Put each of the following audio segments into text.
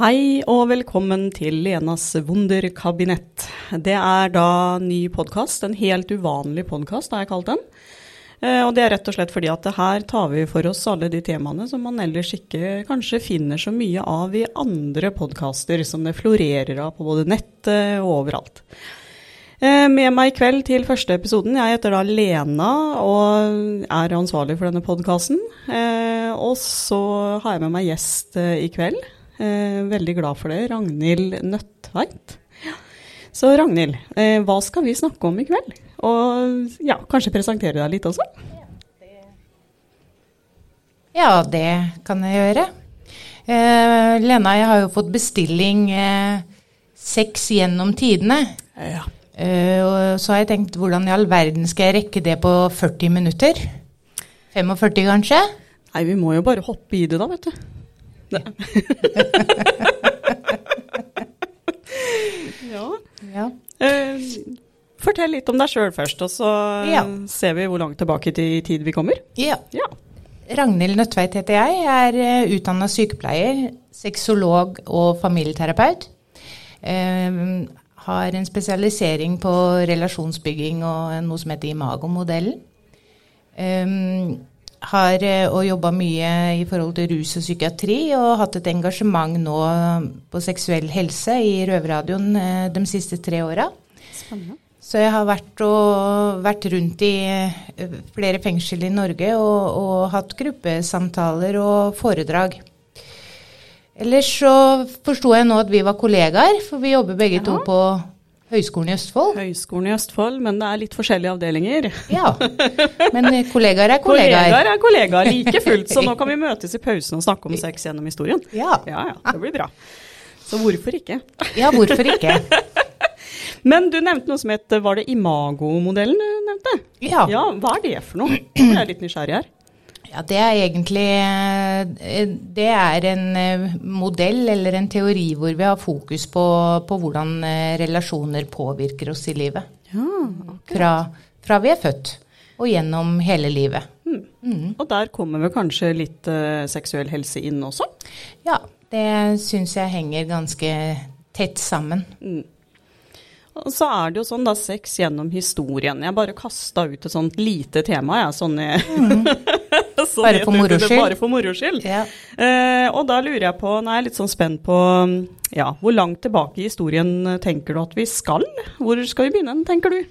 Hei og velkommen til Lenas wunderkabinett. Det er da ny podkast, en helt uvanlig podkast har jeg kalt den. Eh, og det er rett og slett fordi at her tar vi for oss alle de temaene som man ellers ikke kanskje finner så mye av i andre podkaster som det florerer av på både nettet og overalt. Eh, med meg i kveld til første episoden. Jeg heter da Lena og er ansvarlig for denne podkasten. Eh, og så har jeg med meg gjest i kveld. Eh, veldig glad for det. Ragnhild Nøttveit. Ja. Så Ragnhild, eh, hva skal vi snakke om i kveld? Og ja, kanskje presentere deg litt også? Ja, det kan jeg gjøre. Eh, Lena, jeg har jo fått bestilling eh, seks gjennom tidene. Ja. Eh, og så har jeg tenkt hvordan i all verden skal jeg rekke det på 40 minutter? 45 kanskje? Nei, vi må jo bare hoppe i det da, vet du. ja. Ja. Eh, fortell litt om deg sjøl først, og så Ja. ser vi hvor langt tilbake i tid vi kommer. ja. Ja. Ragnhild Nødtveit heter jeg. Jeg er uh, utdanna sykepleier, sexolog og familieterapeut. Um, har en spesialisering på relasjonsbygging og noe som heter Imago-modellen. Eh, har uh, og jobba mye i forhold til rus og psykiatri, og hatt et engasjement nå på seksuell helse i Røverradioen uh, de siste tre åra. Så jeg har vært, og, vært rundt i eh, flere fengsel i Norge og, og hatt gruppesamtaler og foredrag. Ellers så forsto jeg nå at vi var kollegaer, for vi jobber begge Ja. to på Høgskolen i Østfold. Høgskolen i Østfold, men det er litt forskjellige avdelinger. Ja, Men eh, kollegaer er kollegaer. Kollegaer er kollegaer like fullt, så nå kan vi møtes i pausen og snakke om sex gjennom historien. Ja. Ja, ja, det blir bra. Så hvorfor ikke? ja, hvorfor ikke? Men du nevnte noe som het Var det Imago-modellen du nevnte? Ja. Ja, hva er det for noe? Jeg er litt nysgjerrig her. Ja, Det er egentlig eh, Det er en eh, modell eller en teori hvor vi har fokus på, på hvordan eh, relasjoner påvirker oss i livet. Ja, Fra, fra vi er født og gjennom hele livet. Og der kommer vel kanskje litt uh, seksuell helse inn også? Ja, det syns jeg henger ganske tett sammen. Og så er det jo sånn da, sex gjennom historien. Jeg bare kasta ut et sånt lite tema, jeg. Sånn, i- sånn Bare for moro skyld. Bare for moro skyld. Ja. Eh, og da lurer jeg på, nå er jeg litt sånn spent på ja, hvor langt tilbake i historien tenker du at vi skal? Hvor skal vi begynne, tenker du?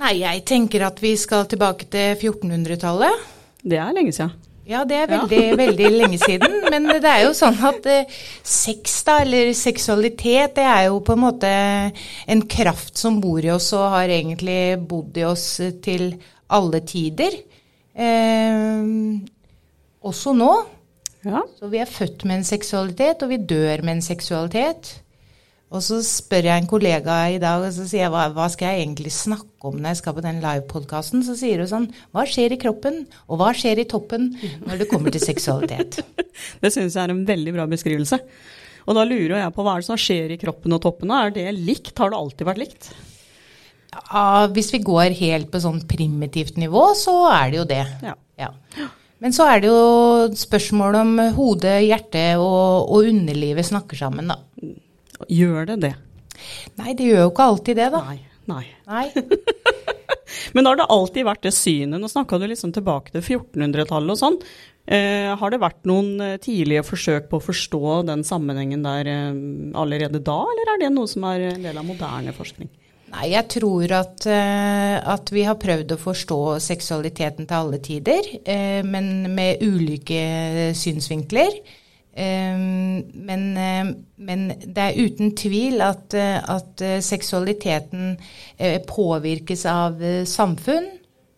Nei, jeg tenker at vi skal tilbake til 1400-tallet. Det er lenge siden. Ja, det er veldig, veldig lenge siden. Men det er jo sånn at eh, sex, da, eller seksualitet, det er jo på en måte en kraft som bor i oss og har egentlig bodd i oss til alle tider. Eh, også nå. Ja. Så vi er født med en seksualitet, og vi dør med en seksualitet. Og så spør jeg en kollega i dag, og så sier jeg hva, hva skal jeg egentlig snakke om når jeg skal på den livepodkasten? Så sier hun sånn Hva skjer i kroppen, og hva skjer i toppen når det kommer til seksualitet? Det syns jeg er en veldig bra beskrivelse. Og da lurer jeg på hva er det som skjer i kroppen og toppen? Er det likt? Har det alltid vært likt? Ja, hvis vi går helt på sånn primitivt nivå, så er det jo det. Ja. Ja. Men så er det jo spørsmål om hodet, hjertet og, og underlivet snakker sammen, da. Gjør det det? Nei, det gjør jo ikke alltid det, da. Nei. Nei. Nei. Men har det alltid vært det synet? Nå snakka du liksom tilbake til 1400-tallet og sånn. Eh, har det vært noen eh, tidlige forsøk på å forstå den sammenhengen der eh, allerede da, eller er det noe som er en del av moderne forskning? Nei, jeg tror at, eh, at vi har prøvd å forstå seksualiteten til alle tider, eh, men med ulike synsvinkler. Eh, men, men det er uten tvil at, at seksualiteten påvirkes av samfunn,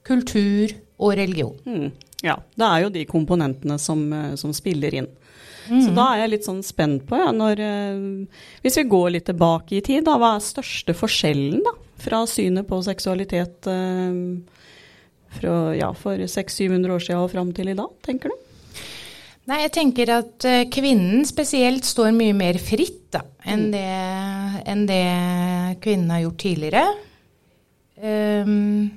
kultur og religion. Mm. Ja, det er jo de komponentene som, som spiller inn. Så da er jeg litt sånn spent på, ja, når eh, Hvis vi går litt tilbake i tid, da, hva er største forskjellen da, fra synet på seksualitet eh, fra, ja, for 600-700 år siden og fram til i dag, tenker du? Nei, jeg tenker at eh, kvinnen spesielt står mye mer fritt da, enn det, enn det kvinnen har gjort tidligere. Um,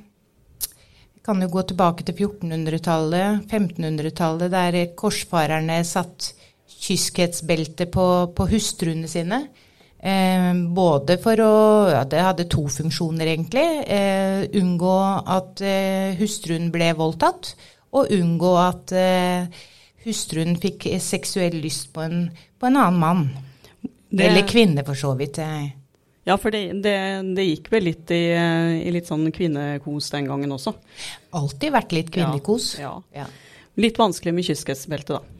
vi kan jo gå tilbake til 1400-tallet, 1500-tallet, der korsfarerne satt kyskhetsbelte på, på hustruene sine. Eh, både for å Ja, det hadde to funksjoner, egentlig. Eh, unngå at eh, hustruen ble voldtatt, og unngå at eh, hustruen fikk seksuell lyst på en, på en annen mann. Det- Eller kvinne, for så vidt. Ja, for det, det, det gikk vel litt i, i litt sånn kvinnekos den gangen også. Alltid vært litt kvinnekos. Ja. Ja. Litt vanskelig med kyskhetsbelte, da.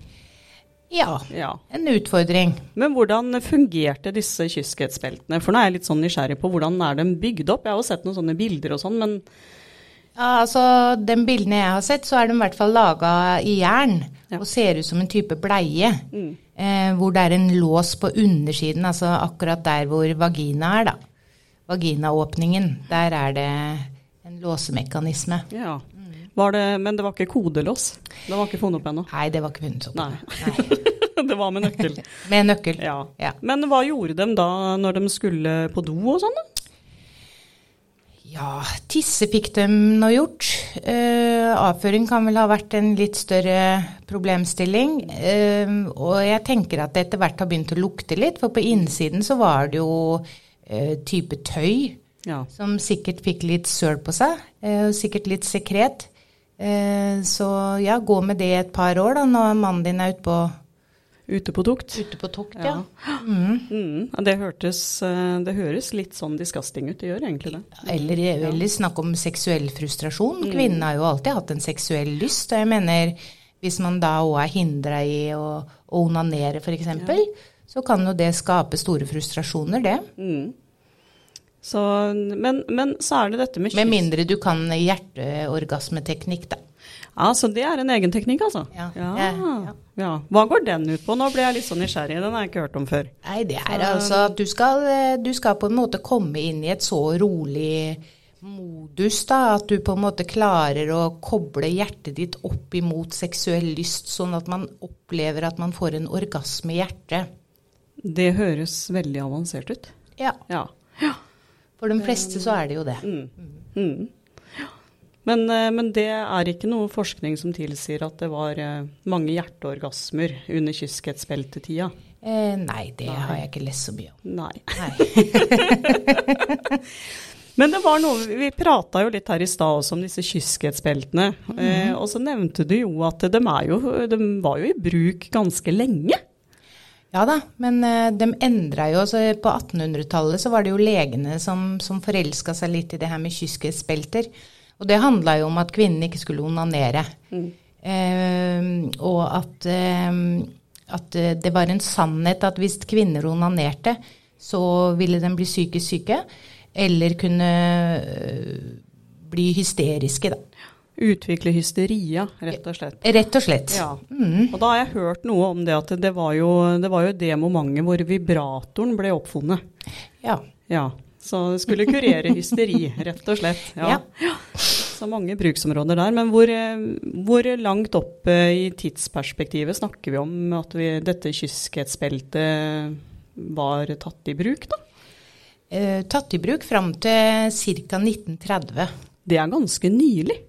Ja. Ja. En utfordring. Men hvordan fungerte disse kyskhetsbeltene? For nå er jeg litt sånn nysgjerrig på hvordan er de bygd opp? Jeg har jo sett noen sånne bilder og sånn, men Ja, altså, De bildene jeg har sett, så er de i hvert fall laga i jern Ja. og ser ut som en type bleie. Eh, hvor det er en lås på undersiden, altså akkurat der hvor vagina er, da. Vaginaåpningen. Der er det en låsemekanisme. ja. Var det, men det var ikke kodelås? Det var ikke funnet opp ennå? Nei, det var ikke funnet opp. Nei. Nei. det var med nøkkel. Med nøkkel. Ja. Ja. Men hva gjorde de da når de skulle på do og sånn? Ja, tisse fikk de nå gjort. Uh, avføring kan vel ha vært en litt større problemstilling. Uh, og jeg tenker at det etter hvert har begynt å lukte litt, for på innsiden så var det jo uh, type tøy Ja. som sikkert fikk litt søl på seg, og sikkert litt sekret. Eh, så ja, gå med det et par år da, når mannen din er ute på, Ute på tukt? ute på tokt, Ja. ja. Mm. Mm. Det, hørtes, eh, det høres litt sånn disgusting ut, det gjør egentlig det. Eller, eller snakk om seksuell frustrasjon. Kvinnen har jo alltid hatt en seksuell lyst. Og jeg mener, hvis man da òg er hindra i å, å onanere f.eks., så kan jo det skape store frustrasjoner, det. Mm. Så, men, men så er det dette med kyss. Med mindre du kan hjerteorgasmeteknikk, da. Ja, så det er en egen teknikk, altså? Ja. Ja. Ja. ja. Hva går den ut på? Nå ble jeg litt sånn nysgjerrig, den har jeg ikke hørt om før. Nei, det er altså at du skal, du skal på en måte komme inn i et så rolig modus da, at du på en måte klarer å koble hjertet ditt opp imot seksuell lyst, sånn at man opplever at man får en orgasme i hjertet. Det høres veldig avansert ut. Ja, Ja. For de fleste så er det jo det. Mm. Men, eh, men det er ikke noe forskning som tilsier at det var eh, mange hjerteorgasmer under kyskhetsbeltetida. Eh, nei, det har jeg ikke lest så mye om. Nei. Nei. Men det var noe, vi prata jo litt her i stad også om disse kyskhetsbeltene. eh, og så nevnte du jo at de, jo, de var jo i bruk ganske lenge. Ja da, men eh, de endra jo så På 1800-tallet så var det jo legene som, som forelska seg litt i det her med kyskhetsbelter. Og det handla jo om at kvinnen ikke skulle onanere. Eh, og at, eh, at eh, det var en sannhet at hvis kvinner onanerte, så ville de bli psykisk syke. Eller kunne øh, bli hysteriske, da. Utvikle hysteria, rett og slett. Rett og slett. Ja. Og da har jeg hørt noe om det at det var jo det, var jo det momentet hvor vibratoren ble oppfunnet. Ja. Ja. Så det skulle kurere hysteri, rett og slett. Ja. Så mange bruksområder der. Men hvor, eh, hvor langt opp eh, i tidsperspektivet snakker vi om at vi, dette kyskhetsbeltet var tatt i bruk, da? Eh, tatt i bruk fram til ca. 1930. Det er ganske nylig.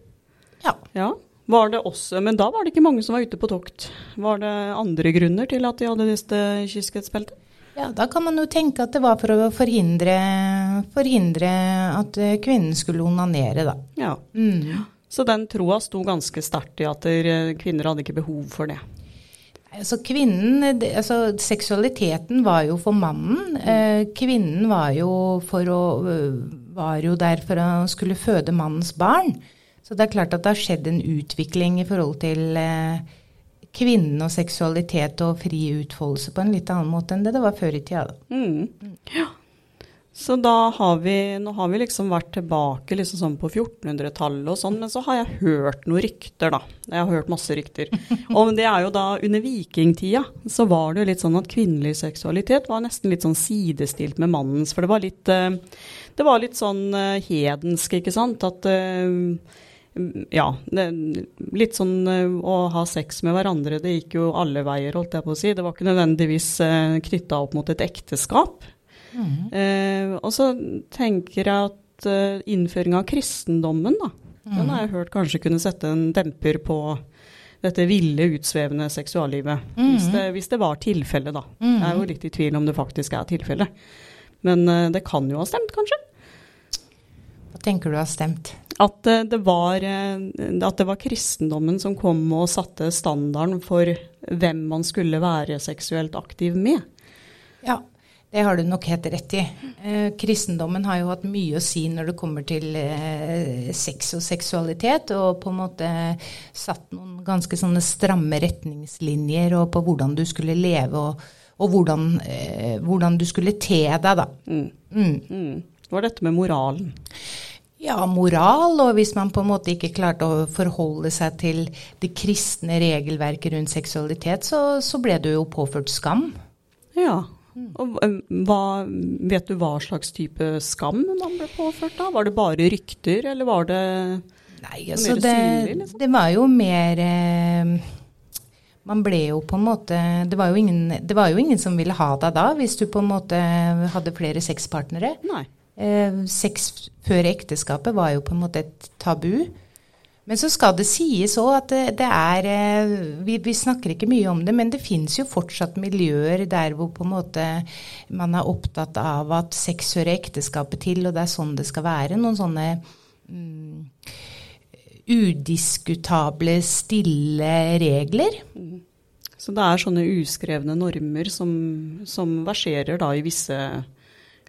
Ja. Ja. Var det også, men da var det ikke mange som var ute på tokt. Var det andre grunner til at de hadde disse kyskhetsbeltet? ja, da kan man jo tenke at det var for å forhindre, forhindre at eh, kvinnen skulle onanere, da. Ja. Mm. Så den troa sto ganske sterkt i at kvinner hadde ikke behov for det. Altså kvinnen, altså Seksualiteten var jo for mannen. Eh, kvinnen var jo, for å, var jo der for å skulle føde mannens barn. Så det er klart at det har skjedd en utvikling i forhold til eh, kvinnen og seksualitet og fri utfoldelse på en litt annen måte enn det det var før i tida. da. Mm. Ja. Så da har vi, nå har vi liksom vært tilbake liksom sånn på 1400-tallet og sånn, men så har jeg hørt noen rykter, da. Jeg har hørt masse rykter. Og det er jo da under vikingtida så var det jo litt sånn at kvinnelig seksualitet var nesten litt sånn sidestilt med mannens, for det var litt, eh, det var litt sånn eh, hedensk, ikke sant, at ja, det, litt sånn eh, å ha sex med hverandre, det gikk jo alle veier, holdt jeg på å si. Det var ikke nødvendigvis uh, knytta opp mot et ekteskap. Eh, og så tenker jeg at uh, innføring av kristendommen, da, den har jeg hørt kanskje kunne sette en demper på dette ville, utsvevende seksuallivet. Mm. Hvis, det, hvis det var tilfellet, da. Jeg er jo litt i tvil om det faktisk er tilfellet. Men eh, det kan jo ha stemt, kanskje? Hva tenker du har stemt? At eh, det, var, eh, at det var kristendommen som kom og satte standarden for hvem man skulle være seksuelt aktiv med. Ja, det har du nok helt rett i. Eh, kristendommen har jo hatt mye å si når det kommer til eh, sex og seksualitet, og på en måte satt noen ganske sånne stramme retningslinjer og på hvordan du skulle leve og, og hvordan, eh, hvordan du skulle te deg, da. Mm. Mm. Det var dette med moralen. Ja, moral, og hvis man på en måte ikke klarte å forholde seg til det kristne regelverket rundt seksualitet, så, så ble du jo påført skam. Ja. Og eh, hva, vet du hva slags type skam man ble påført da? Var det bare rykter, eller var det Nei, Mer altså det, synlig, liksom? det var jo mer eh, Man ble jo på en måte det var, ingen, det var jo ingen som ville ha deg da, hvis du på en måte hadde flere sexpartnere. Nei. Eh, sex før ekteskapet var jo på en måte et tabu. Men så skal det sies òg at det, det er eh, vi, vi snakker ikke mye om det, men det fins jo fortsatt miljøer der hvor på en måte man er opptatt av at sex hører ekteskapet til, og det er sånn det skal være. Noen sånne mm, udiskutable, stille regler. Så det er sånne uskrevne normer som, som verserer da i visse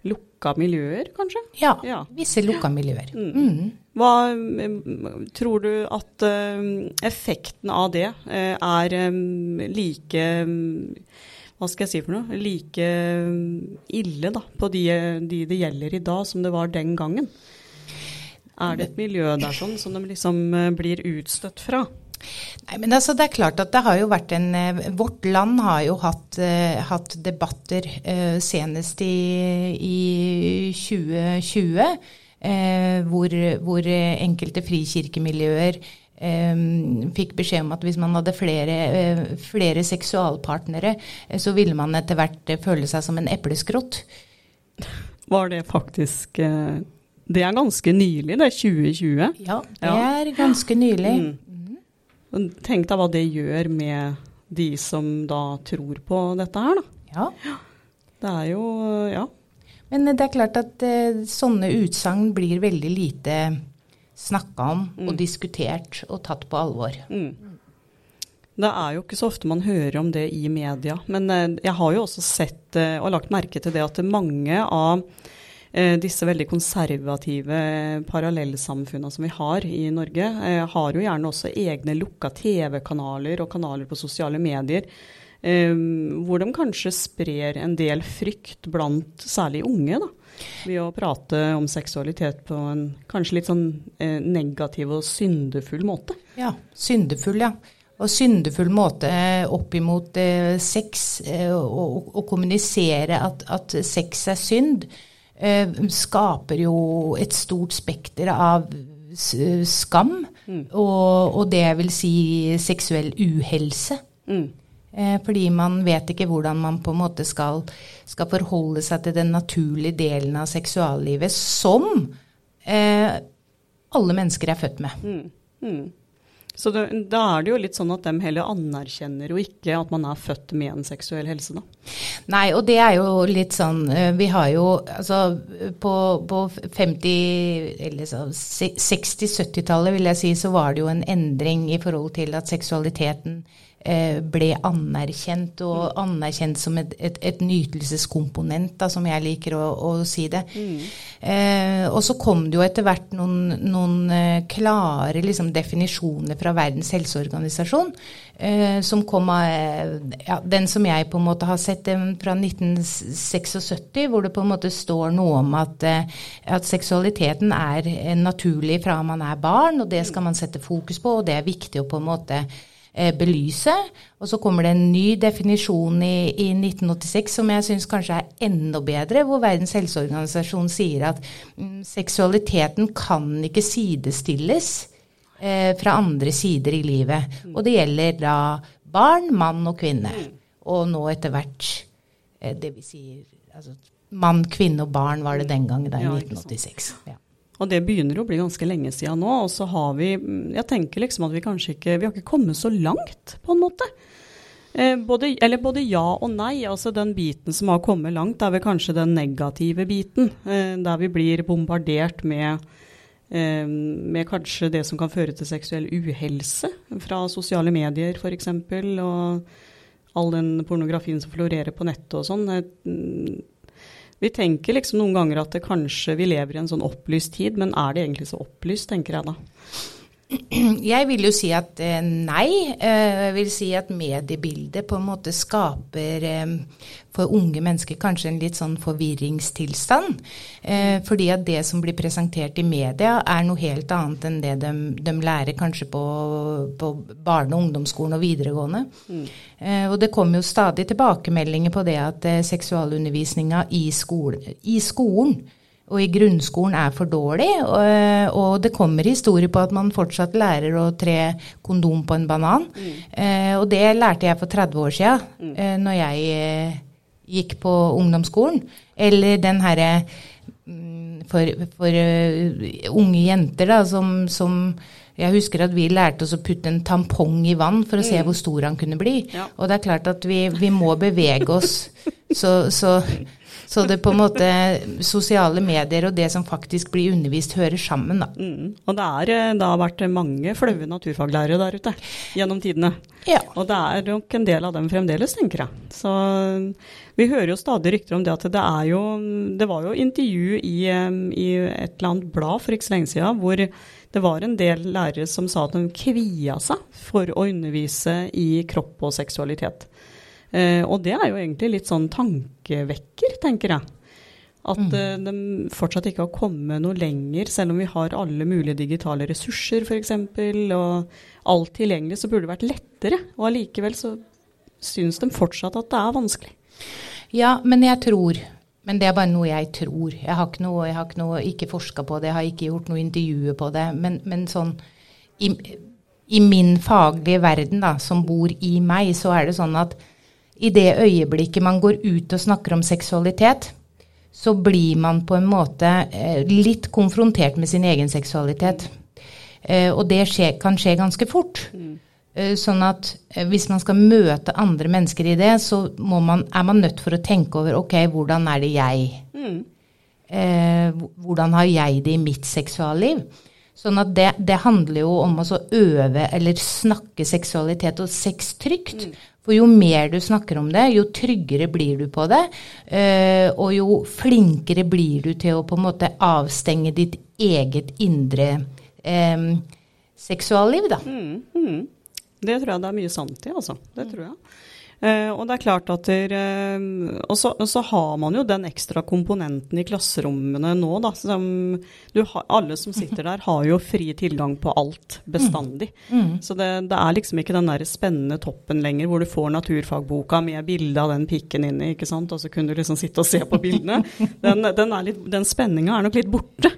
lukka miljøer, kanskje? Ja, Ja. visse lukka miljøer. Mm. Hva mm, tror du at eh, effekten av det eh, er mm, like mm, Hva skal jeg si for noe? Like mm, ille da, på de, de det gjelder i dag, som det var den gangen? Er det et miljø der sånn som de liksom blir utstøtt fra? Nei, men altså det er klart at det har jo vært en eh, Vårt land har jo hatt, uh, hatt debatter uh, senest i, i 2020 uh, hvor, hvor enkelte frikirkemiljøer fikk beskjed om at hvis man hadde flere, flere seksualpartnere, så ville man etter hvert føle seg som en epleskrott. Var det faktisk Det er ganske nylig, det er 2020. Ja, det Ja. er ganske nylig. Mm. Tenk deg hva det gjør med de som da tror på dette her, da. Ja. Det er jo Ja. Men det er klart at eh, sånne utsagn blir veldig lite snakka om og diskutert og tatt på alvor. Mm. Det er jo ikke så ofte man hører om det i media. Men eh, jeg har jo også sett eh, og lagt merke til det at mange av disse veldig konservative parallellsamfunnene som vi har i Norge, eh, har jo gjerne også egne lukka TV-kanaler og kanaler på sosiale medier. eh, hvor de kanskje sprer en del frykt blant særlig unge, da. Ved å prate om seksualitet på en kanskje litt sånn eh, negativ og syndefull måte. Ja, syndefull, ja. Og syndefull måte eh, opp imot eh, sex, eh, og, og kommunisere at, at sex er synd, eh, skaper jo et stort spekter av skam, skam, og, og det vil si seksuell uhelse. Mm. Eh, fordi man vet ikke hvordan man på en måte skal, skal forholde seg til den naturlige delen av seksuallivet som eh, alle mennesker er født med. Mm. Så det, da er det jo litt sånn at de heller anerkjenner jo ikke at man er født med en seksuell helse, da. Nei, og det er jo litt sånn eh, Vi har jo altså på, på 50 eller 60-70-tallet vil jeg si, så var det jo en endring i forhold til at seksualiteten ble anerkjent, og anerkjent som et, et, et nytelseskomponent, da, som jeg liker å, å si det. Eh, og så kom det jo etter hvert noen, noen eh, klare liksom, definisjoner fra Verdens helseorganisasjon, eh, som kom av eh, ja, den som jeg på en måte har sett, den fra 1976, hvor det på en måte står noe om at, eh, at seksualiteten er eh, naturlig fra man er barn, og det skal man sette fokus på, og det er viktig å på en måte eh, belyse. Og så kommer det en ny definisjon i, i 1986 som jeg syns kanskje er enda bedre, hvor Verdens helseorganisasjon sier at mm, seksualiteten kan ikke sidestilles eh, fra andre sider i livet. Og det gjelder da barn, mann og kvinne. Og nå etter hvert eh, det vil si altså, mann, kvinne og barn var det den gangen, da i Ja, ikke sant. 1986. Ja. Og det begynner å bli ganske lenge siden nå. Og så har vi Jeg tenker liksom at vi kanskje ikke Vi har ikke kommet så langt, på en måte. Eh, både, eller både ja og nei. altså Den biten som har kommet langt, er vel kanskje den negative biten. Eh, der vi blir bombardert med, eh, med kanskje det som kan føre til seksuell uhelse fra sosiale medier f.eks. Og all den pornografien som florerer på nettet og sånn. Vi tenker liksom noen ganger at det kanskje vi lever i en sånn opplyst tid, men er det egentlig så opplyst, tenker jeg da. Jeg vil jo si at eh, nei. Eh, jeg vil si at mediebildet på en måte skaper eh, for unge mennesker kanskje en litt sånn forvirringstilstand. Fordi at det som blir presentert i media er noe helt annet enn det de, de lærer kanskje på, på, barne- og ungdomsskolen og videregående. Mm. Og det kommer jo stadig tilbakemeldinger på det at seksualundervisninga i, skole, i skolen og i grunnskolen er for dårlig. Og, og, det kommer historier på at man fortsatt lærer å tre kondom på en banan. Mm. Eh, og det lærte jeg for 30 år siden, mm. eh, når jeg eh, gikk på ungdomsskolen. Eller den herre mm, for, for uh, unge jenter da, som, som, jeg husker at vi lærte oss å putte en tampong i vann for å se mm. hvor stor han kunne bli. Ja. Og det er klart at vi, vi må bevege oss. så, så så det på en måte sosiale medier og det som faktisk blir undervist, hører sammen, da. Mm. Og det, er, eh, det, har vært mange flaue naturfaglærere der ute gjennom tidene. Ja. Og det er nok en del av dem fremdeles, tenker jeg. Så vi hører jo stadig rykter om det at det er jo Det var jo intervju i, i et eller annet blad for ikke så lenge siden hvor det var en del lærere som sa at de kvia seg for å undervise i kropp og seksualitet. Eh, og det er jo egentlig litt sånn tankevekker, tenker jeg. At mm. eh, de fortsatt ikke har kommet noe lenger, selv om vi har alle mulige digitale ressurser f.eks. Og alt tilgjengelig, så burde det vært lettere. Og allikevel så syns de fortsatt at det er vanskelig. Ja, men jeg tror men det er bare noe jeg tror. Jeg har ikke, noe, jeg har ikke, noe, ikke forska på det, jeg har ikke gjort noe intervjuer på det. Men, men sånn i, i, min faglige verden, da, som bor i meg, så er det sånn at i det øyeblikket man går ut og snakker om seksualitet, så blir man på en måte eh, litt konfrontert med sin egen seksualitet. Eh, og det skje, kan skje ganske fort. Mm. Eh, sånn at hvis man skal møte andre mennesker i det, så man, er man nødt for å tenke over ok, hvordan er det jeg? Mm. hvordan har jeg det i mitt seksualliv? Sånn at det, det handler jo om å øve eller snakke seksualitet og sex trygt. Mm. For jo mer du snakker om det, jo tryggere blir du på det. Eh, og jo flinkere blir du til å på en måte avstenge ditt eget indre eh, seksualliv, da. Mm, mm. Det tror jeg det er mye sant i, altså. Det tror jeg. Uh, og det er klart at der, uh, og, så, og, så, har man jo den ekstra komponenten i klasserommene nå, da. Som ha, alle som sitter der, har jo fri tilgang på alt bestandig. Mm. Mm. Så det, det, er liksom ikke den der spennende toppen lenger, hvor du får naturfagboka med bilde av den pikken inni, ikke sant. Og så kunne du liksom sitte og se på bildene. Den, den, den spenninga er nok litt borte.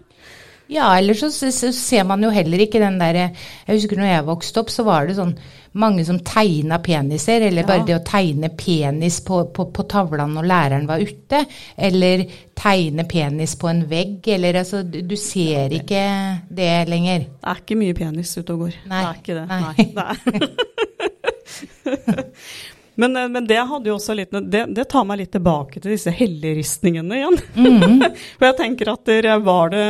Ja, eller så, så, ser man jo heller ikke den derre Jeg husker når jeg vokste opp, så var det sånn mange som tegna peniser, eller bare det å tegne penis på, på, på tavla når læreren var ute, eller tegne penis på en vegg, eller altså Du ser ikke det lenger. Det er ikke mye penis ute og går. Nei. Det er ikke det. Nei. Nei. Men, eh, men, det hadde jo også litt det, det, tar meg litt tilbake til disse helleristningene igjen. Mm. For jeg tenker at der var det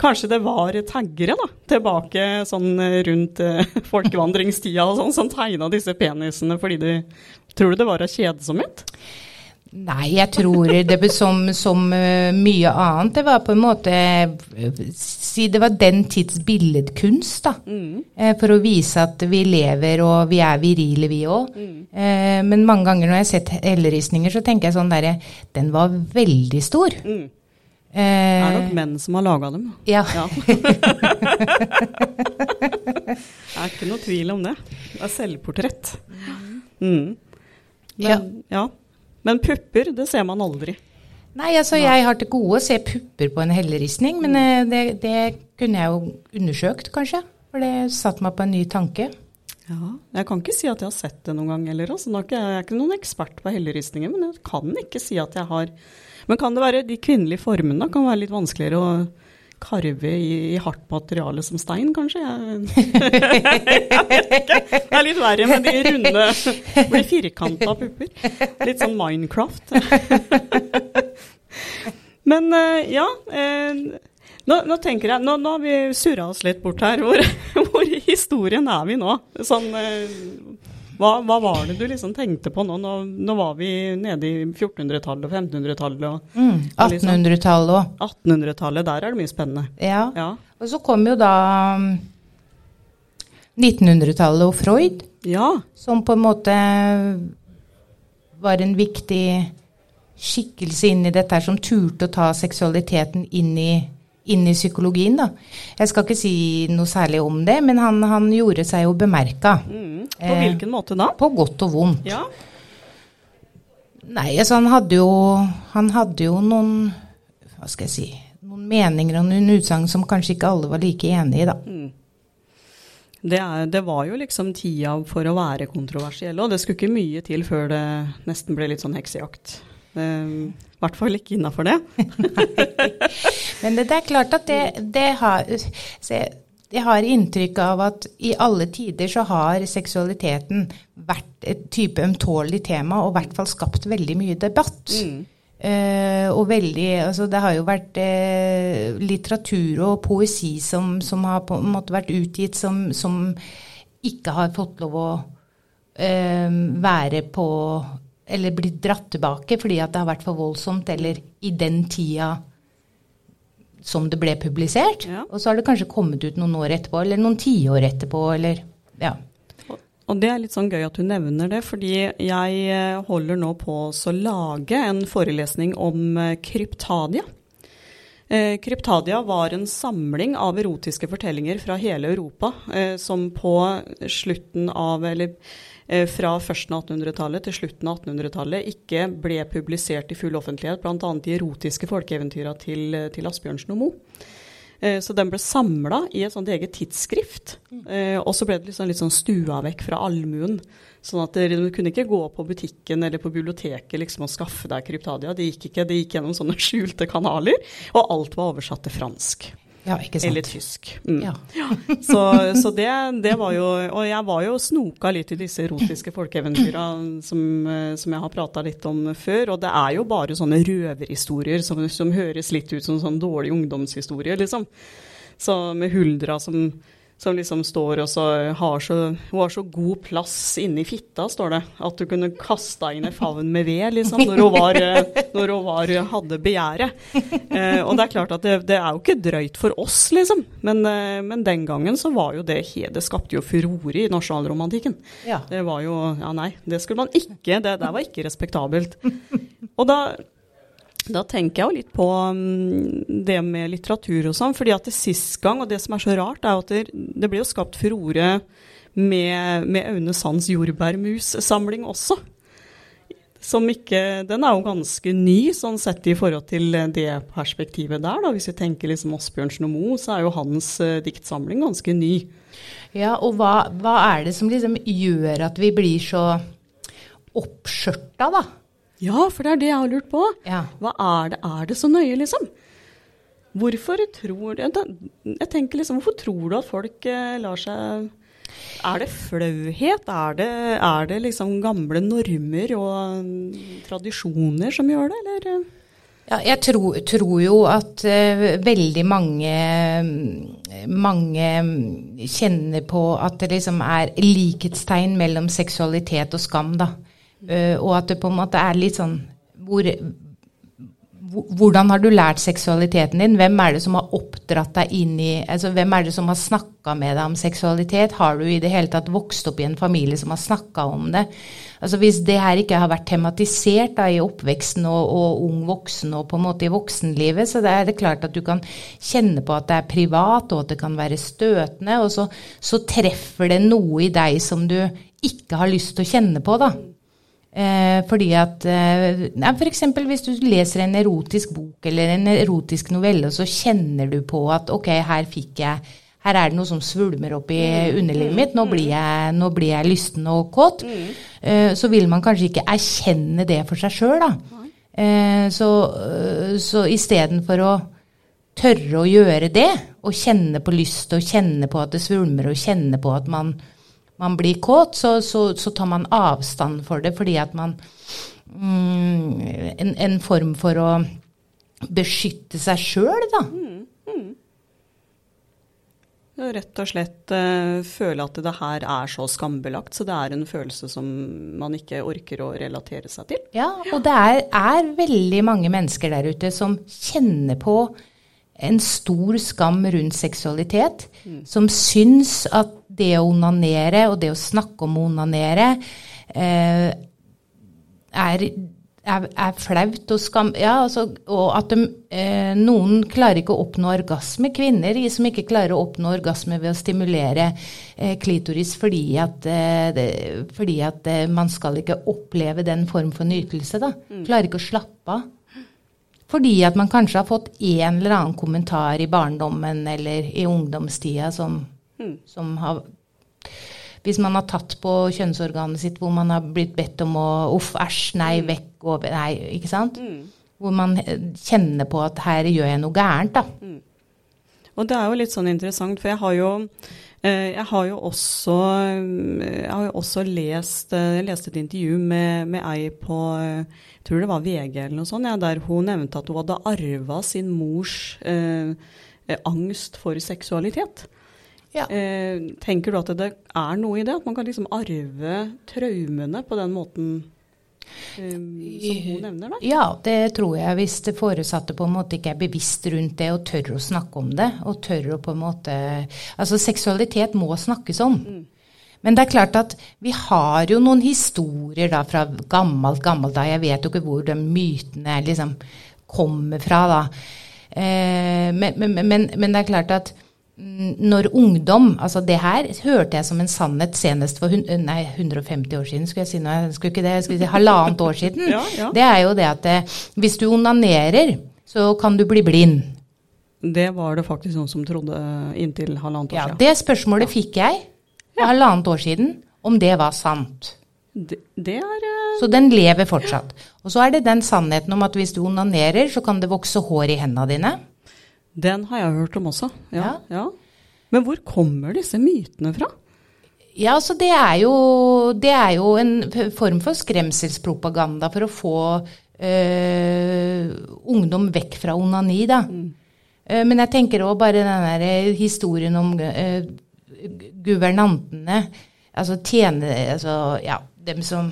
Kanskje det var taggere da, tilbake sånn rundt eh, folkevandringstida og sånn, som tegna disse penisene fordi de Tror du det var av kjedsomhet? Nei, jeg tror det som, som uh, mye annet. Det var på en måte Si det var den tids billedkunst, da. Mm. Uh, for å vise at vi lever og vi er virile, vi òg. Mm. Uh, men mange ganger når jeg har sett helleristninger, så tenker jeg sånn derre Den var veldig stor. Mm. det er nok menn som har laga dem. Ja. ja. det er ikke noe tvil om det. Det er selvportrett. Mm. Men, ja. ja. Men pupper, det ser man aldri. Nei, altså jeg har til gode å se pupper på en helleristning, men eh, det, det, kunne jeg jo undersøkt, kanskje. For det satte meg på en ny tanke. Ja, Jeg kan ikke si at jeg har sett det noen gang heller. Altså, jeg er ikke noen ekspert på helleristninger, men jeg kan ikke si at jeg har Men kan det være de kvinnelige formene kan være litt vanskeligere å karve i, i hardt materiale som stein, kanskje? Jeg, jeg vet ikke. Det er litt verre med de runde, blir firkanta pupper. Litt sånn Minecraft. Men eh, ja. Eh, nå, nå, tenker jeg, nå, nå har vi surra oss litt bort her. Hvor, hvor i historien er vi nå? Sånn, hva, hva, var det du liksom tenkte på nå? Nå, nå var vi nede i 1400-tallet og 1500-tallet. Mm, 1800-tallet òg. 1800-tallet, der er det mye spennende. Ja. ja. Og så kom jo da 1900-tallet og Freud, ja. som på en måte var en viktig skikkelse inn i dette som turte å ta seksualiteten inn i inn i psykologien. Da. Jeg skal ikke si noe særlig om det, men han, han gjorde seg jo bemerka. Mm. På hvilken måte da? På godt og vondt. Ja. Nei, altså han hadde jo Han hadde jo noen Hva skal jeg si Noen meninger og noen utsagn som kanskje ikke alle var like enig i, da. Mm. Det, er, det, var jo liksom tida for å være kontroversiell, og det skulle ikke mye til før det nesten ble litt sånn heksejakt. I hvert fall ikke innafor det. Men det, det, er klart at det, det har se, jeg har inntrykk av at i alle tider så har seksualiteten vært et type ømtålig tema, og i hvert fall skapt veldig mye debatt. Mm. Eh, og veldig Altså det har jo vært eh, litteratur og poesi som, som, har på en måte vært utgitt som, som ikke har fått lov å eh, være på eller blitt dratt tilbake fordi at det har vært for voldsomt, eller i den tida som det ble publisert. Ja. Og så har det kanskje kommet ut noen år etterpå, eller noen tiår etterpå, eller ja. Og det er litt sånn gøy at du nevner det, fordi jeg eh, holder nå på å lage en forelesning om eh, kryptadia. Eh, kryptadia var en samling av erotiske fortellinger fra hele Europa som på slutten av, eller fra førsten av 1800-tallet til slutten av 1800-tallet ikke ble publisert i full offentlighet, bl.a. de erotiske folkeeventyra til, til Asbjørnsen og Moe. Eh, så den ble samla i et sånt eget tidsskrift. Eh, og så ble det liksom litt sånn stua vekk fra allmuen. Sånn at du kunne ikke gå på butikken eller på biblioteket liksom og skaffe deg kryptadia. Det gikk ikke, det gikk gjennom sånne skjulte kanaler. Og alt var oversatt til fransk. Ja, ikke sant. Eller tysk. Mm. Ja. så, så det, det, var jo Og jeg var jo snoka litt i disse erotiske folkeeventyra som, som, jeg har prata litt om før. Og det er jo bare sånne røverhistorier som, som høres litt ut som sånn dårlig ungdomshistorie, liksom. Så med huldra som som liksom står og så har så, hun har så god plass inni fitta, står det. At du kunne kasta inn en favn med ved liksom, når hun, var, når hun var, hadde begjæret. Eh, og det er klart at det, det, er jo ikke drøyt for oss, liksom. Men, eh, men, den gangen så var jo det Det skapte jo furore i nasjonalromantikken. Ja. Det var jo Ja, nei, det skulle man ikke. Det der var ikke respektabelt. Og da da tenker jeg jo litt på um, det med litteratur og sånn. fordi at det sist gang, og det som er så rart, er at det, det ble jo skapt furore med, med Aune Sands jordbærmussamling også. Som ikke Den er jo ganske ny, sånn sett i forhold til det perspektivet der. da, Hvis vi tenker liksom Asbjørnsen og Moe, så er jo hans uh, diktsamling ganske ny. Ja, og hva, hva er det som liksom gjør at vi blir så oppskjørta, da? Ja, for det er det jeg har lurt på. Ja. Hva er det? Er det så nøye, liksom? Hvorfor tror du Jeg tenker liksom, hvorfor tror du at folk eh, lar seg Er det flauhet? Er det, er det liksom gamle normer og tradisjoner som gjør det, eller? Ja, jeg tror, tror, jo at uh, veldig mange, mange kjenner på at det liksom er likhetstegn mellom seksualitet og skam, da. Uh, og at det på en måte er litt sånn hvor, Hvordan har du lært seksualiteten din? Hvem er det som har oppdratt deg inn i altså Hvem er det som har snakka med deg om seksualitet? Har du i det hele tatt vokst opp i en familie som har snakka om det? Altså Hvis det her ikke har vært tematisert da, i oppveksten og, og, ung voksen og på en måte i voksenlivet, så det er det klart at du kan kjenne på at det er privat, og at det kan være støtende, og så, så treffer det noe i deg som du ikke har lyst til å kjenne på, da. Eh, fordi at eh, F.eks. hvis du leser en erotisk bok eller en erotisk novelle, så kjenner du på at ok, her fikk jeg her er det noe som svulmer opp i mm. underlivet mitt. Nå blir jeg, nå blir jeg lysten og kåt. Mm. Eh, så vil man kanskje ikke erkjenne det for seg sjøl, da. Eh, så, uh, så istedenfor å tørre å gjøre det, og kjenne på lyst og kjenne på at det svulmer og kjenne på at man, man blir kåt, så, så, så, tar man avstand for det fordi at man mm, en, en, form for å beskytte seg sjøl, da. Mm, mm. Rett og slett uh, føle at det her er så skambelagt, så det er en følelse som man ikke orker å relatere seg til. Ja, og det er, er veldig mange mennesker der ute som kjenner på en stor skam rundt seksualitet, mm. som syns at det å onanere og det å snakke om å onanere eh, er er, er, flaut og skam... Ja, altså, og at de, eh, noen klarer ikke å oppnå orgasme. Kvinner som ikke klarer å oppnå orgasme ved å stimulere eh, klitoris fordi at, eh, det, fordi at eh, man skal ikke oppleve den form for nytelse. da. Mm. Klarer ikke å slappe av. Fordi at man kanskje har fått en eller annen kommentar i barndommen eller i ungdomstida som, mm. som har hvis man har tatt på kjønnsorganet sitt hvor man har blitt bedt om å uff, æsj, nei, mm. vekk, og, nei, ikke sant? Mm. Hvor man eh, kjenner på at her gjør jeg noe gærent, da. Mm. Og det er jo litt sånn interessant, for jeg har jo eh, jeg har jo også, eh, har jo også lest Jeg leste et intervju med, med ei på jeg tror det var VG eller noe sånt, ja, der hun nevnte at hun hadde arva sin mors eh, angst for seksualitet. Ja. Eh, tenker du at det er noe i det? At man kan liksom arve traumene på den måten eh, som hun nevner? da? Ja, det tror jeg. Hvis det foresatte på en måte ikke er bevisst rundt det og tør å snakke om det. og tør å på en måte, Altså seksualitet må snakkes om. Mm. Men det er klart at vi har jo noen historier da fra gammelt, gammelt da. Jeg vet jo ikke hvor de mytene liksom kommer fra, da. Eh, men, men, men, men det er klart at når ungdom Altså det her hørte jeg som en sannhet senest for nei, 150 år siden, skulle jeg si noe. Skulle ikke det, skulle si halvannet år siden. ja, ja. Det er jo det at eh, hvis du onanerer, så kan du bli blind. Det var det faktisk noen som trodde inntil halvannet år siden. Ja, det spørsmålet ja. fikk jeg for halvannet år siden, om det var sant. Det, det er uh... Så den lever fortsatt. Og så er det den sannheten om at hvis du onanerer, så kan det vokse hår i hendene dine. Den har jeg hørt om også. Ja, ja. ja. Men hvor kommer disse mytene fra? Ja, altså det er, jo, det er jo en form for skremselspropaganda for å få øh, ungdom vekk fra onani, da. Mm. Uh, men jeg tenker òg bare den der eh, historien om guvernantene. Altså tjene... Altså, ja, dem som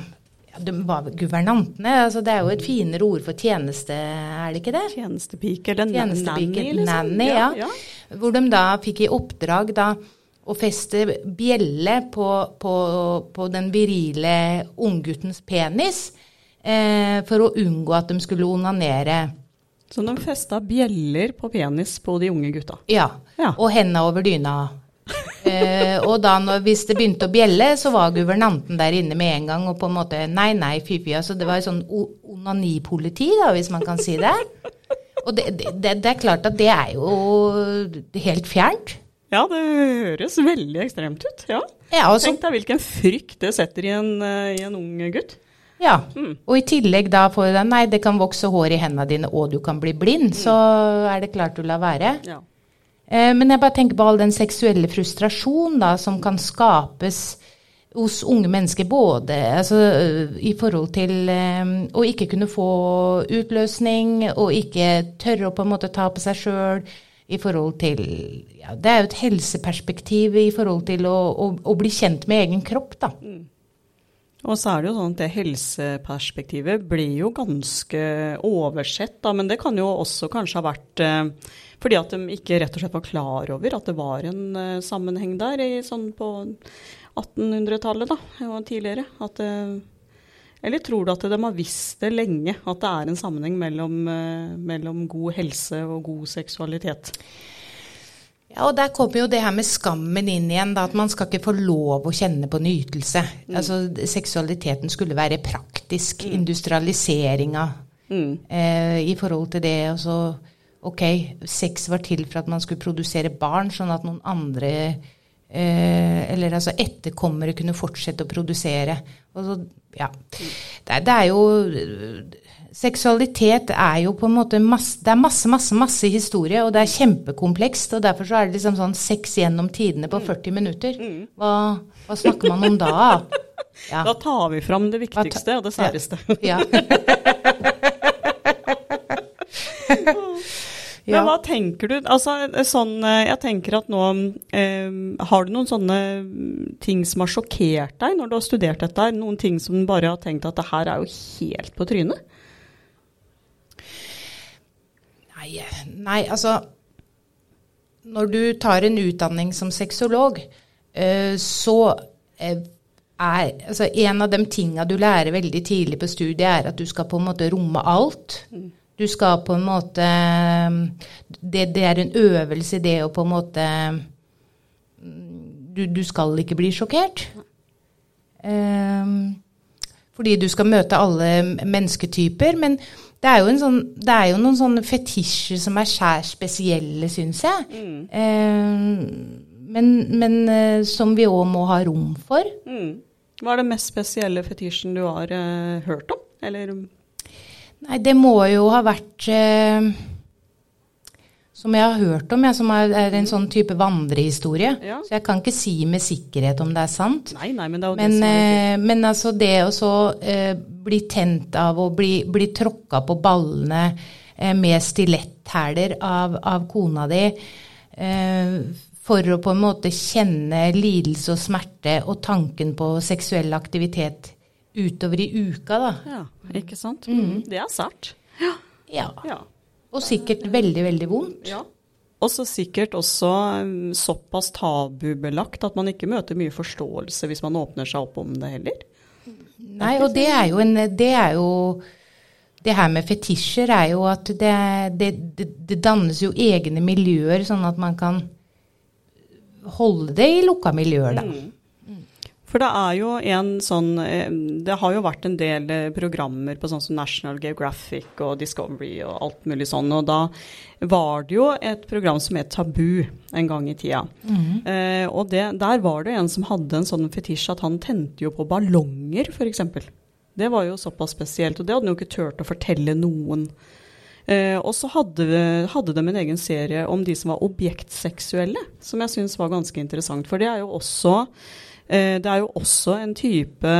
de var guvernantene. Altså, det er jo et finere ord for tjeneste, er det ikke det? Tjenestepike eller Tjenestepike, nanny, liksom. Nanny, ja. ja. Hvor de da fikk i oppdrag da å feste bjelle på, på, på den virile ungguttens penis eh, for å unngå at de skulle onanere. Så de festa bjeller på penis på de unge gutta? Ja. ja. Og henda over dyna eh, og da når, hvis det begynte å bjelle, så var guvernanten der inne med en gang og på en måte Nei, nei, fy-fy. Altså, det var jo sånn onanipoliti, da, hvis man kan si det. Og det, det, det, er klart at det er jo helt fjernt. Ja, det høres veldig ekstremt ut. Ja. ja altså, Tenk deg hvilken frykt det setter i en, eh, i en ung gutt. Ja, mm. og i tillegg da får du den Nei, det kan vokse hår i hendene dine, og du kan bli blind. Mm. Så er det klart du lar være. Ja. Eh, men jeg bare tenker på all den seksuelle frustrasjon da, som kan skapes hos unge mennesker, både altså, i forhold til um, å ikke kunne få utløsning, og ikke tørre å på en måte ta på seg sjøl, i forhold til ja, Det er jo et helseperspektiv i forhold til å, å, å bli kjent med egen kropp, da. Mm. Og så er det jo sånn at det helseperspektivet blir jo ganske oversett, da, men det kan jo også kanskje ha vært uh, fordi at de ikke rett og slett var klar over at det var en uh, sammenheng der i, sånn på 1800-tallet da, og tidligere. At, uh, eller tror du at de har visst det lenge, at det er en sammenheng mellom, uh, mellom god helse og god seksualitet? Ja, og Der kommer jo det her med skammen inn igjen. Da, at man skal ikke få lov å kjenne på nytelse. Mm. Altså, Seksualiteten skulle være praktisk. Mm. Industrialiseringa mm. eh, i forhold til det. Og så ok, sex var til for at man skulle produsere barn, sånn at noen andre eh, Eller altså etterkommere kunne fortsette å produsere. Og så, ja. Det, det, er jo seksualitet er jo på en måte masse, Det er masse, masse, masse historie, og det er kjempekomplekst. Og derfor så er det liksom sånn sex gjennom tidene på 40 minutter. Hva, hva snakker man om da? Ja. Da tar vi fram det viktigste og det særeste. Ja. Men hva tenker du? Altså, sånn, jeg tenker at nå eh, Har du noen sånne ting som har sjokkert deg når du har studert dette? Noen ting som du bare har tenkt at det her er jo helt på trynet? Nei, nei, altså Når du tar en utdanning som sexolog, eh, så eh, er altså En av de tinga du lærer veldig tidlig på studiet, er at du skal på en måte romme alt. Mm. Du skal på en måte det, det, er en øvelse, det å på en måte Du, du skal ikke bli sjokkert. Um, fordi du skal møte alle mennesketyper. Men det er jo, sånn, det er jo noen sånne fetisjer som er skjær spesielle, syns jeg. Mm. Um, men, men uh, som vi òg må ha rom for. Mm. Hva er det mest spesielle fetisjen du har uh, hørt om? Eller Nei, det må jo ha vært eh, Som jeg har hørt om, jeg, som er, er en sånn type vandrehistorie. Ja. Så jeg kan ikke si med sikkerhet om det er sant. Nei, nei, Men det er jo men, det som er eh, men altså det å så eh, bli tent av å bli, bli tråkka på ballene eh, med stiletthæler av, av, kona di eh, for å på en måte kjenne lidelse og smerte og tanken på seksuell aktivitet utover i uka, da. Ja, ikke sant. Mm. Det er sært. Ja. ja. ja. Og sikkert veldig, veldig vondt. Ja. Og så sikkert også um, såpass tabubelagt at man ikke møter mye forståelse hvis man åpner seg opp om det heller. Nei, og det er jo en Det er jo det her med fetisjer er jo at det, det, det, det dannes jo egne miljøer, sånn at man kan holde det i lukka miljøer, da. Mm. For det er jo en sånn eh, Det har jo vært en del eh, programmer på sånn som National Geographic og Discovery og alt mulig sånn, og da var det jo et program som het Tabu en gang i tida. Mm. Eh, og det, der var det en som hadde en sånn fetisj at han tente jo på ballonger, f.eks. Det var jo såpass spesielt, og det hadde han jo ikke turt å fortelle noen. Eh, og så hadde, hadde, de en egen serie om de som var objektseksuelle, som jeg syns var ganske interessant. For det er jo også det er jo også en type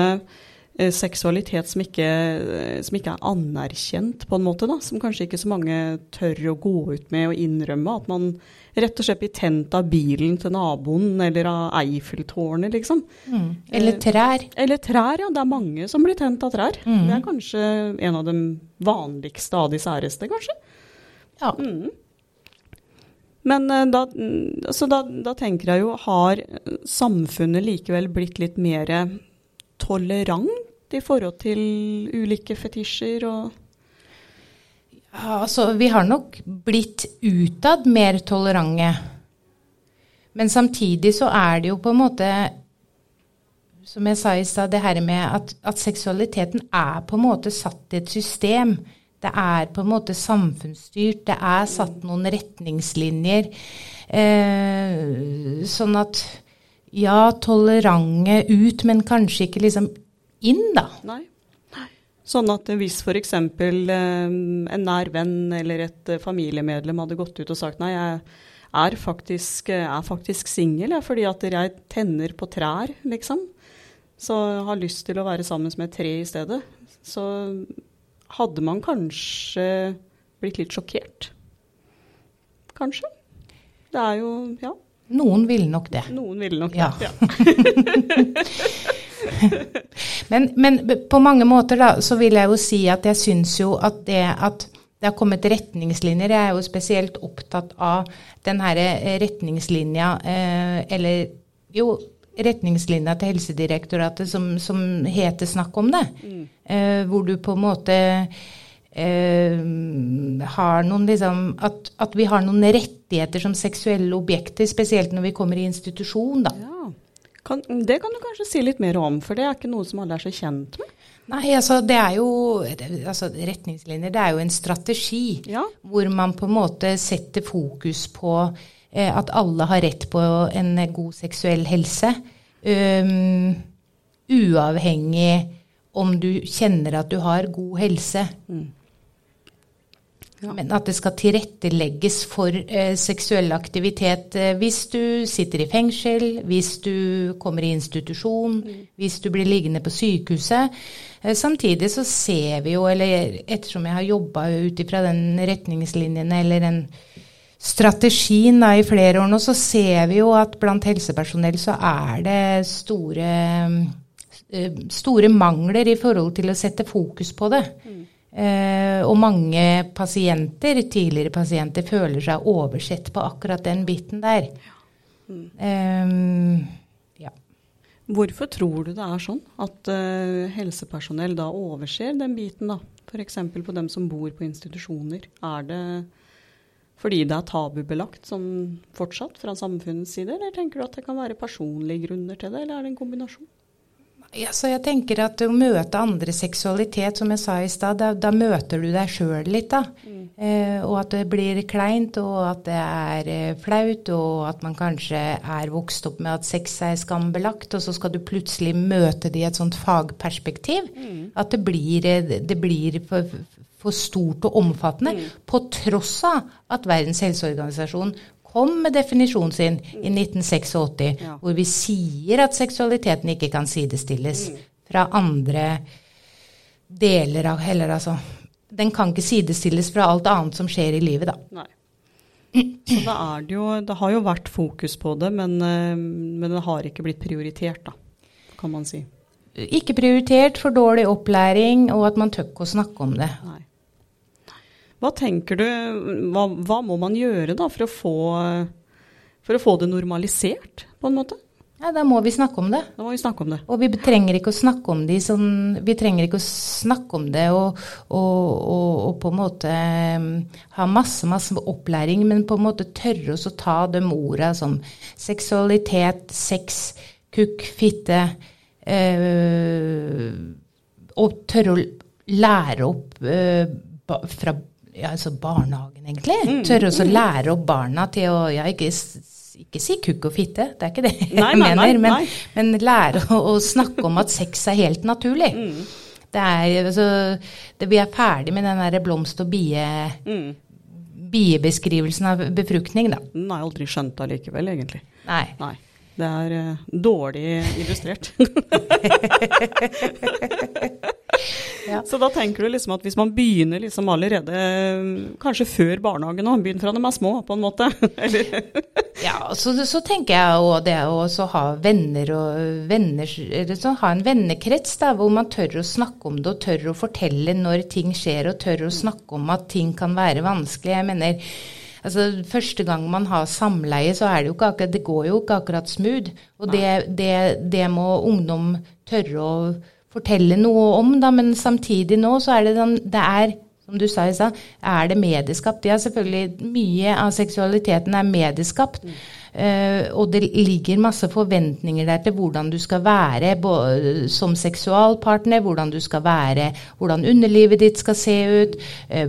eh, seksualitet som ikke, eh, som ikke, er anerkjent, på en måte. da, Som kanskje ikke så mange tør å gå ut med og innrømme. At man rett og slett blir tent av bilen til naboen eller av Eiffeltårnet, liksom. Mm. Eller trær. Eller trær, ja. Det er mange som blir tent av trær. Mm. Det er kanskje en av de vanligste av de særeste, kanskje. Ja. Mm. Men eh, da, så da, da, tenker jeg jo, har samfunnet likevel blitt litt mer tolerant i forhold til ulike fetisjer og ja, altså, vi har nok blitt utad mer tolerante. Men samtidig så er det jo på en måte Som jeg sa i stad, det her med at, at seksualiteten er på en måte satt i et system. Det er på en måte samfunnsstyrt. Det er satt noen retningslinjer. Eh, sånn at ja, tolerante ut, men kanskje ikke liksom inn, da. Nei. Sånn at hvis f.eks. Eh, en nær venn eller et eh, familiemedlem hadde gått ut og sagt nei, jeg er faktisk, er faktisk singel fordi at jeg tenner på trær, liksom. Så har lyst til å være sammen med et tre i stedet. Så hadde man kanskje blitt litt sjokkert. Kanskje. Det er jo ja. Noen ville nok det. Noen ville nok ja. det, ja. men, men, på mange måter da, så vil jeg jo si at jeg syns jo at det at det har kommet retningslinjer. Jeg er jo spesielt opptatt av den her retningslinja, eh, eller jo, retningslinja til Helsedirektoratet som, som heter 'Snakk om det'. Mm. Eh, hvor du på en måte eh, har noen liksom at, at, vi har noen rettigheter som seksuelle objekter, spesielt når vi kommer i institusjon, da. Ja. Kan, det kan du kanskje si litt mer om, for det er ikke noe som alle er så kjent med? Nei, altså det er jo altså, Retningslinjer, det er jo en strategi ja. hvor man på en måte setter fokus på at alle har rett på en god seksuell helse. Um, uavhengig om du kjenner at du har god helse. Mm. Ja. Men at det skal tilrettelegges for eh, seksuell aktivitet eh, hvis du sitter i fengsel, hvis du kommer i institusjon, hvis du blir liggende på sykehuset. Eh, samtidig så ser vi jo, eller ettersom jeg har jobba ut ifra den retningslinjene eller den strategien da, i flere år nå, så ser vi jo at blant helsepersonell så er det store, eh, store mangler i forhold til å sette fokus på det. Eh, og mange pasienter, tidligere pasienter, føler seg oversett på akkurat den biten der. Eh, ja. Hvorfor tror du det er sånn at uh, helsepersonell da overser den biten, da? F.eks. på dem som bor på institusjoner. Er det fordi det er tabubelagt som fortsatt fra samfunnets side, eller tenker du at det kan være personlige grunner til det, eller er det en kombinasjon? Ja, så jeg tenker at å møte andre seksualitet, som jeg sa i stad, da, da møter du deg sjøl litt, da. Eh, og at det blir kleint, og at det er eh, flaut, og at man kanskje er vokst opp med at sex er skambelagt, og så skal du plutselig møte det i et sånt fagperspektiv. At det blir, eh, det blir for, for stort og omfattende, på tross av at Verdens helseorganisasjon kom med definisjonen sin i 1986, Ja. hvor vi sier at seksualiteten ikke kan sidestilles fra andre deler av Eller altså Den kan ikke sidestilles fra alt annet som skjer i livet, da. Nei. Så da er det jo Det har jo vært fokus på det, men, eh, men det har ikke blitt prioritert, da, kan man si. Ikke prioritert, for dårlig opplæring, og at man tør ikke å snakke om det. Nei. Hva tenker du, hva, hva må man gjøre da for å, få, for å få det normalisert, på en måte? Ja, da må vi snakke om det. Da må vi snakke om det. Og vi trenger ikke å snakke om det sånn Vi trenger ikke å snakke om det og, og, og, og på en måte um, ha masse, masse opplæring, men på en måte tørre oss å ta de orda som seksualitet, sex, kukk, fitte eh, Og tørre å lære opp eh, ba, fra ja, altså barnehagen, egentlig. Tørre oss å lære opp barna til å ja, ikke ikke si kukk og fitte, det er ikke det jeg Nei, nei, mener, men, nei. men lære å, å snakke om at sex er helt naturlig. Det er, altså, det, vi er ferdig med den der blomst- og bie, Mm. biebeskrivelsen av befruktning, da. Den er aldri skjønt allikevel, egentlig. Nei. Nei. Det er uh, dårlig illustrert. Ja. Så da tenker du liksom at hvis man begynner liksom allerede, eh, kanskje før barnehagen òg, begynn fra de er små, på en måte. Eller, Ja, så, så tenker jeg òg det å ha venner og venner, eller så ha en vennekrets da, hvor man tør å snakke om det og tør å fortelle når ting skjer, og tør å snakke om at ting kan være vanskelig. Jeg mener, altså Første gang man har samleie, så er det jo ikke akkurat, det går jo ikke akkurat smooth. Og det, det, det må ungdom tørre å fortelle noe om, da, men samtidig nå så er det, den, det er som du sa i stad, er det medieskapt? Ja, selvfølgelig. Mye av seksualiteten er medieskapt. Eh, og det ligger masse forventninger der til hvordan du skal være som seksualpartner, hvordan du skal være, hvordan underlivet ditt skal se ut, eh,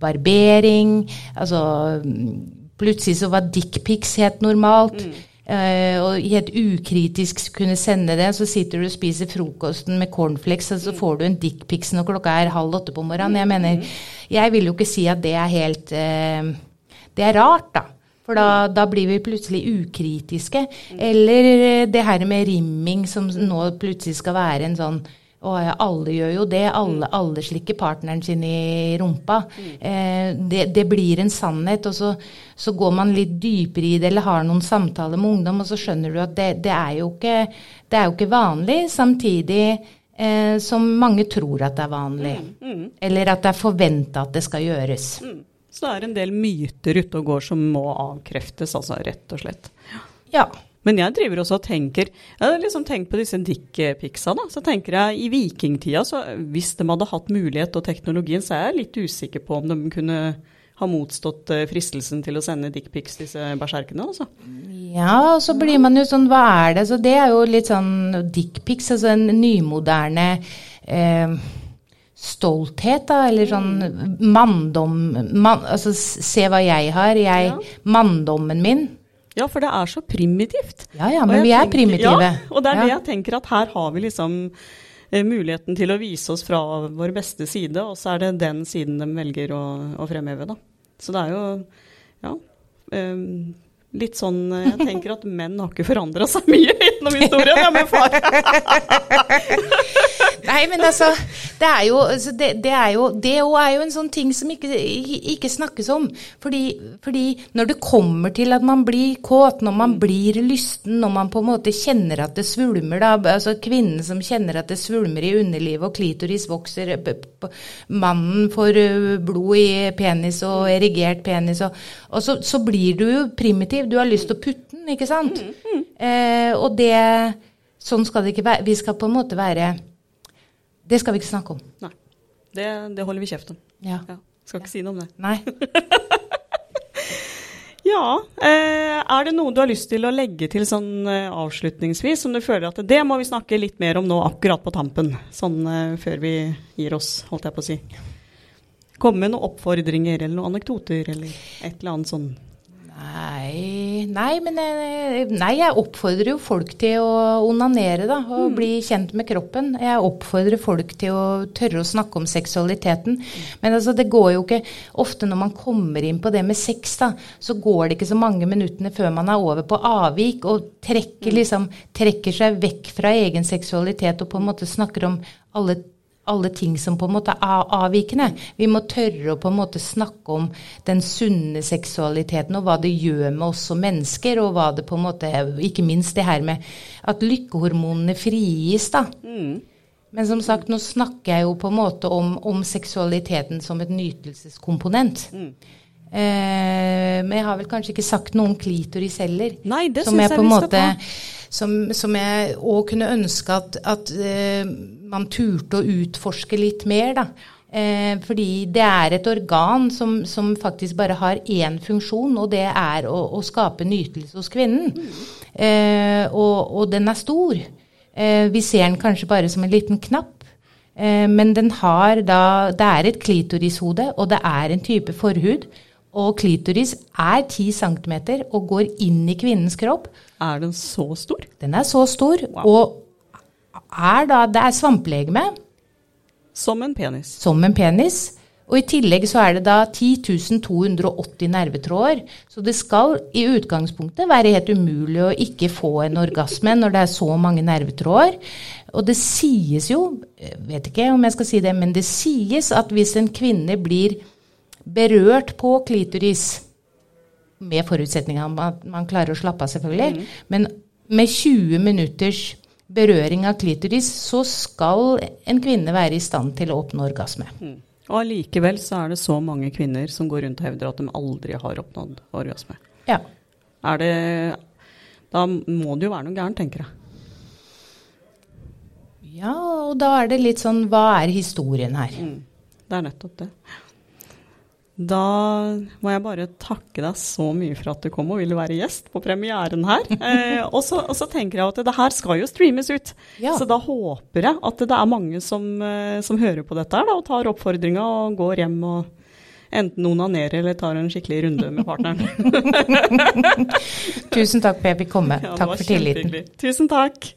barbering Altså mm, Plutselig så var dickpics helt normalt. Eh, og helt ukritisk kunne sende det. Så sitter du og spiser frokosten med cornflakes, og så får du en dickpic når klokka er halv åtte på morgenen. Jeg mener, jeg vil jo ikke si at det er helt uh, Det er rart, da. For da, da blir vi plutselig ukritiske. Eller eh, det her med rimming som nå plutselig skal være en sånn å ja, alle gjør jo det. Alle, alle slikker partneren sin i rumpa. Eh, det, det blir en sannhet. Og så, så går man litt dypere i det, eller har noen samtaler med ungdom, og så skjønner du at det, det, er, jo ikke, det er jo ikke vanlig. Samtidig eh, som mange tror at det er vanlig. Eller at det er forventa at det skal gjøres. Så det er en del myter ute og går som må avkreftes, altså rett og slett. Ja. Men jeg driver også og tenker Jeg har liksom tenkt på disse dickpicsa. Så tenker jeg i vikingtida, så hvis de hadde hatt mulighet og teknologien, så er jeg litt usikker på om de kunne ha motstått eh, fristelsen til å sende dickpics, disse berserkene, altså. Ja, og så blir man jo sånn, hva er det? Så det er jo litt sånn dickpics, altså en nymoderne eh, stolthet, da, eller sånn manndom man, Altså se hva jeg har, jeg Ja. Manndommen min. Ja, for det er så primitivt. Ja ja, men vi er tenker- primitive. Ja, og det er det jeg tenker at her har vi liksom eh, muligheten til å vise oss fra vår beste side, og så er det den siden de velger å, å fremheve. Da. Så det er jo ja, um, litt sånn Jeg tenker at menn har ikke forandra seg mye gjennom historien, ja, men far. Nei, men altså, det er jo altså, det, det, er jo det er jo en sånn ting som ikke, ikke snakkes om. Fordi, fordi, når det kommer til at man blir kåt, når man blir lysten, når man på en måte kjenner at det svulmer, da, altså kvinnen som kjenner at det svulmer i underlivet og klitoris vokser, mannen får blod i penis og erigert penis, og, og så, så, blir du jo primitiv. Du har lyst til å putte den, ikke sant? Mm, mm. Eh, og det Sånn skal det ikke være. Vi skal på en måte være det skal vi ikke snakke om. Nei. Det, det holder vi kjeft om. Ja. ja. Skal ikke si noe om det. Nei. ja. Eh, er det noe du har lyst til å legge til sånn eh, avslutningsvis, som du føler at det må vi snakke litt mer om nå akkurat på tampen? Sånn eh, før vi gir oss, holdt jeg på å si. Komme med noen oppfordringer eller noen anekdoter eller et eller annet sånn Nei, nei, men jeg, nei, jeg oppfordrer jo folk til å onanere, da. Og mm. bli kjent med kroppen. Jeg oppfordrer folk til å tørre å snakke om seksualiteten. Men altså, det går jo ikke Ofte når man kommer inn på det med sex, da, så går det ikke så mange minuttene før man er over på avvik og trekker, mm. liksom, trekker seg vekk fra egen seksualitet og på en måte snakker om alle alle ting som på en måte er avvikende. Vi må tørre å på en måte snakke om den sunne seksualiteten og hva det gjør med oss som mennesker, og hva det på en måte Ikke minst det her med at lykkehormonene frigis, da. Mm. Men som sagt, nå snakker jeg jo på en måte om, om seksualiteten som et nytelseskomponent. Mm. Eh, men jeg har vel kanskje ikke sagt noe om klitoris heller. Nei, det syns jeg, jeg vi skal ta. Som, som jeg òg kunne ønske at, at uh, man turte å utforske litt mer, da. Eh, fordi det er et organ som, som, faktisk bare har én funksjon, og det er å, å skape nytelse hos kvinnen. Mm. Eh, og, og, den er stor. Eh, vi ser den kanskje bare som en liten knapp. Eh, men den har da Det er et klitorishode, og det er en type forhud. Og klitoris er 10 cm og går inn i kvinnens kropp. Er den så stor? Den er så stor. Wow. Og er da Det er svampelegeme. Som en penis. Som en penis. Og i tillegg så er det da 10.280 nervetråder. Så det skal i utgangspunktet være helt umulig å ikke få en orgasme når det er så mange nervetråder. Og det sies jo, jeg vet ikke om jeg skal si det, men det sies at hvis en kvinne blir berørt på klitoris, med forutsetning om at man klarer å slappe av, selvfølgelig, mm. men med 20 minutters berøring av klitoris, så skal en kvinne være i stand til å oppnå orgasme. Mm. Og allikevel så er det så mange kvinner som går rundt og hevder at de aldri har oppnådd orgasme. Ja. Er det Da må det jo være noe gærent, tenker jeg. Ja, og da er det litt sånn Hva er historien her? Mm. Det er nettopp det. Da må jeg bare takke deg så mye for at du kom og ville være gjest på premieren her. Eh, og, så, og, så, tenker jeg at det her skal jo streames ut. Ja. Så da håper jeg at det er mange som, eh, som hører på dette her da, og tar oppfordringa og går hjem og enten onanerer eller tar en skikkelig runde med partneren. Tusen takk for at jeg fikk komme. Ja, takk for tilliten. Tusen takk.